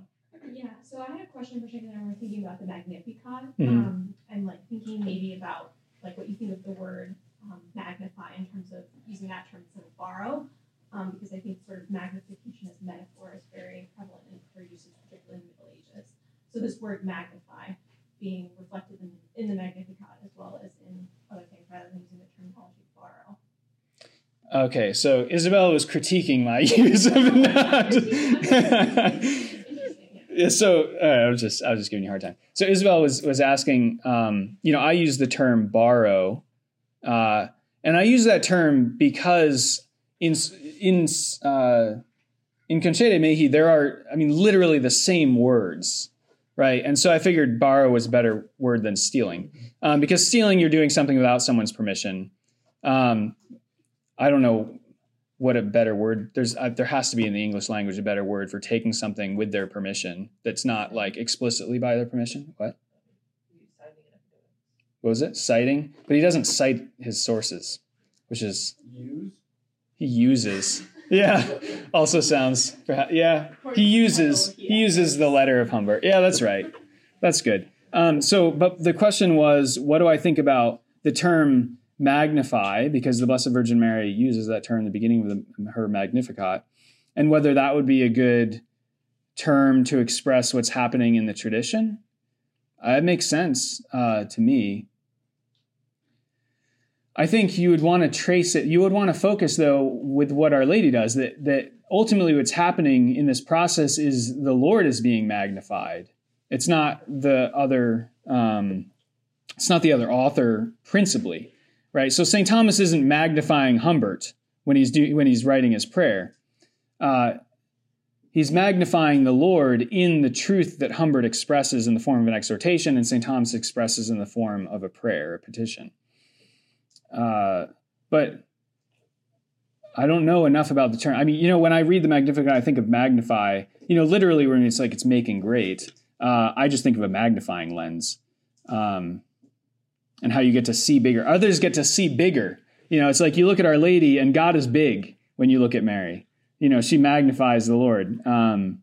Speaker 6: Yeah, so I had a question particularly when we're thinking about the Magnificat,
Speaker 2: Mhm.
Speaker 6: um, and like thinking maybe about like what you think of the word um, magnify in terms of using that term instead of borrow, um, because I think sort of magnification as metaphor is very prevalent in prayer usage, particularly in the Middle Ages. So this word magnify being reflected in, in the Magnificat as well as in other things, rather than using the terminology.
Speaker 2: Okay, so Isabella was critiquing my use of.
Speaker 6: Yeah,
Speaker 2: so uh, I was just I was just giving you a hard time. So Isabel was was asking, um, you know, I use the term borrow, uh, and I use that term because in in uh, in Concede Mihi there are, I mean, literally the same words, right? And so I figured borrow was a better word than stealing, um, because stealing you're doing something without someone's permission. Um, I don't know what a better word there's uh, there has to be in the english language a better word for taking something with their permission that's not like explicitly by their permission. What? What was it? Citing? But he doesn't cite his sources which is
Speaker 3: Use.
Speaker 2: he uses. Yeah. Also sounds yeah. He uses he uses the letter of humbert. Yeah that's right. That's good. Um, so but the question was what do i think about the term magnify because the blessed virgin mary uses that term in the beginning of the, her magnificat and whether that would be a good term to express what's happening in the tradition uh, it makes sense uh, to me I think you would want to trace it. You would want to focus though with what Our Lady does. That that ultimately what's happening in this process is the Lord is being magnified. It's not the other. Um, it's not the other author principally, right? So St. Thomas isn't magnifying Humbert when he's do, when he's writing his prayer. Uh, he's magnifying the Lord in the truth that Humbert expresses in the form of an exhortation, and St. Thomas expresses in the form of a prayer, a petition. Uh, but I don't know enough about the term. I mean, you know, when I read the Magnificat, I think of magnify. You know, literally when it's like it's making great. Uh, I just think of a magnifying lens, um, and how you get to see bigger. Others get to see bigger. You know, it's like you look at Our Lady, and God is big when you look at Mary. You know, she magnifies the Lord. Um,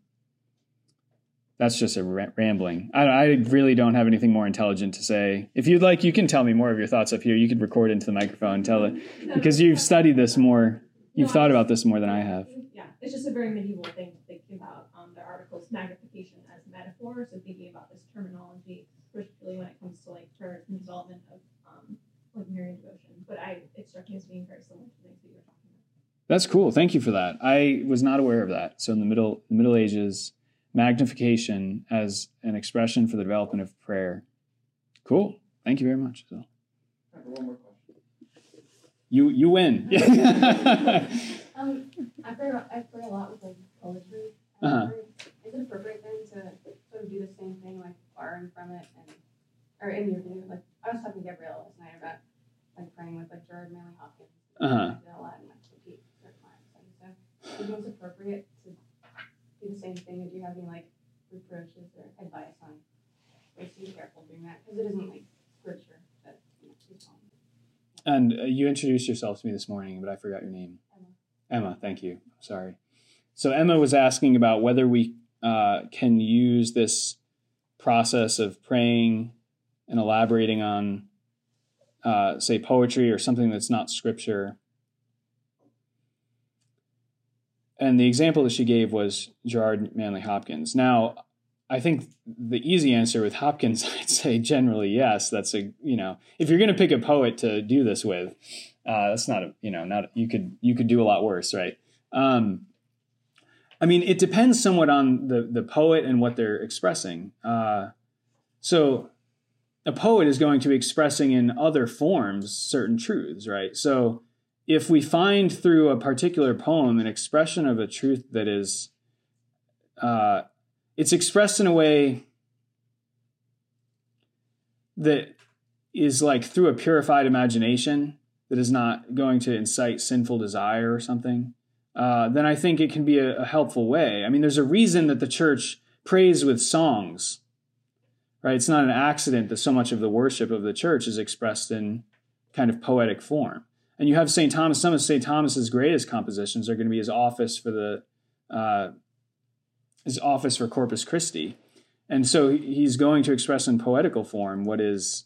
Speaker 2: that's just a rambling. I, I, really don't have anything more intelligent to say. If you'd like, you can tell me more of your thoughts up here. You could record into the microphone and tell it because you've studied this more. You've no, thought about this more than I have.
Speaker 6: Yeah, it's just a very medieval thing to think about um, the articles magnification as metaphor. So thinking about this terminology, particularly when it comes to like prayer and development like Marian devotion. But I, it struck me as being very similar to things that you were talking about.
Speaker 2: That's cool. Thank you for that. I was not aware of that. So in the middle, the Middle Ages magnification as an expression for the development of prayer. Cool. Thank you very much. So.
Speaker 4: one more question.
Speaker 2: You you win.
Speaker 7: um, I pray I pray a lot with like poetry.
Speaker 2: Uh-huh.
Speaker 7: Is it appropriate then to sort of do the same thing, like borrowing from it, and or in your view, like I was talking to Gabrielle last night about like praying with like Gerard Manley Hopkins.
Speaker 2: Uh huh.
Speaker 7: I did a lot in my for clients, so do you think it's appropriate to do the same thing? Do you have any like reproaches or advice on ways to be careful doing that? Because it isn't like scripture that you know,
Speaker 2: And uh, you introduced yourself to me this morning, but I forgot your name.
Speaker 7: Emma.
Speaker 2: Emma, thank you. Sorry. So Emma was asking about whether we uh, can use this process of praying and elaborating on, uh, say, poetry or something that's not scripture and the example that she gave was Gerard Manley Hopkins. Now, I think the easy answer with Hopkins, I'd say generally yes. That's a you know, if you're going to pick a poet to do this with, uh, that's not a you know, not you could you could do a lot worse, right? Um, I mean, it depends somewhat on the the poet and what they're expressing. Uh, so, a poet is going to be expressing in other forms certain truths, right? So, if we find through a particular poem an expression of a truth that is uh, it's expressed in a way that is like through a purified imagination that is not going to incite sinful desire or something uh, then i think it can be a, a helpful way i mean there's a reason that the church prays with songs right it's not an accident that so much of the worship of the church is expressed in kind of poetic form and you have St. Thomas. Some of St. Thomas's greatest compositions are going to be his office for the uh, his office for Corpus Christi, and so he's going to express in poetical form what is,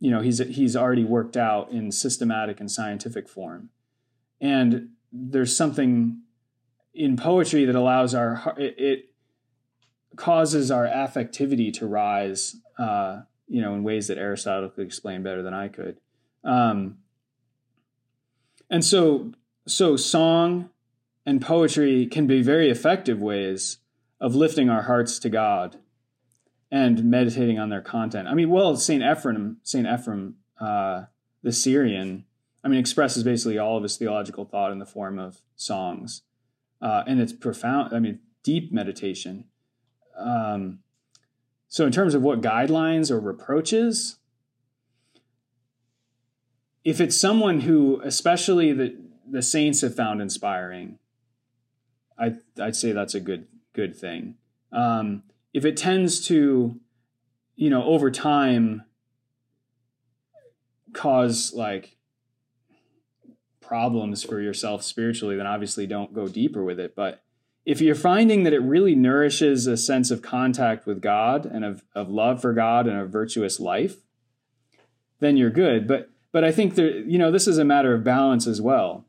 Speaker 2: you know, he's he's already worked out in systematic and scientific form, and there's something in poetry that allows our it, it causes our affectivity to rise, uh, you know, in ways that Aristotle could explain better than I could. Um, and so, so song and poetry can be very effective ways of lifting our hearts to God and meditating on their content. I mean, well, Saint Ephrem, Saint Ephrem, uh, the Syrian, I mean, expresses basically all of his theological thought in the form of songs, uh, and it's profound. I mean, deep meditation. Um, so, in terms of what guidelines or reproaches, if it's someone who, especially the the saints have found inspiring, I I'd say that's a good good thing. Um, if it tends to, you know, over time cause like problems for yourself spiritually, then obviously don't go deeper with it. But if you're finding that it really nourishes a sense of contact with God and of, of love for God and a virtuous life, then you're good. But but I think there, you know, this is a matter of balance as well.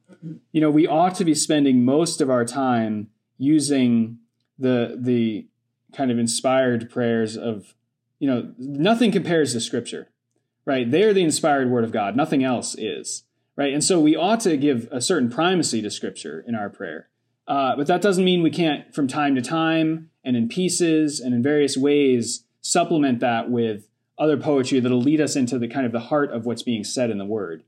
Speaker 2: You know, we ought to be spending most of our time using the the kind of inspired prayers of, you know, nothing compares to Scripture, right? They're the inspired word of God. Nothing else is, right? And so we ought to give a certain primacy to Scripture in our prayer. Uh, but that doesn't mean we can't, from time to time and in pieces and in various ways, supplement that with other poetry that'll lead us into the kind of the heart of what's being said in the Word.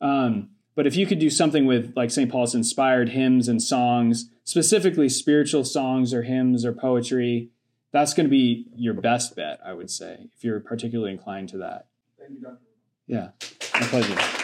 Speaker 2: Um, but if you could do something with, like St. Paul's inspired hymns and songs, specifically spiritual songs or hymns or poetry, that's going to be your best bet, I would say, if you're particularly inclined to that.
Speaker 4: Thank you, Dr.
Speaker 2: Yeah, my pleasure.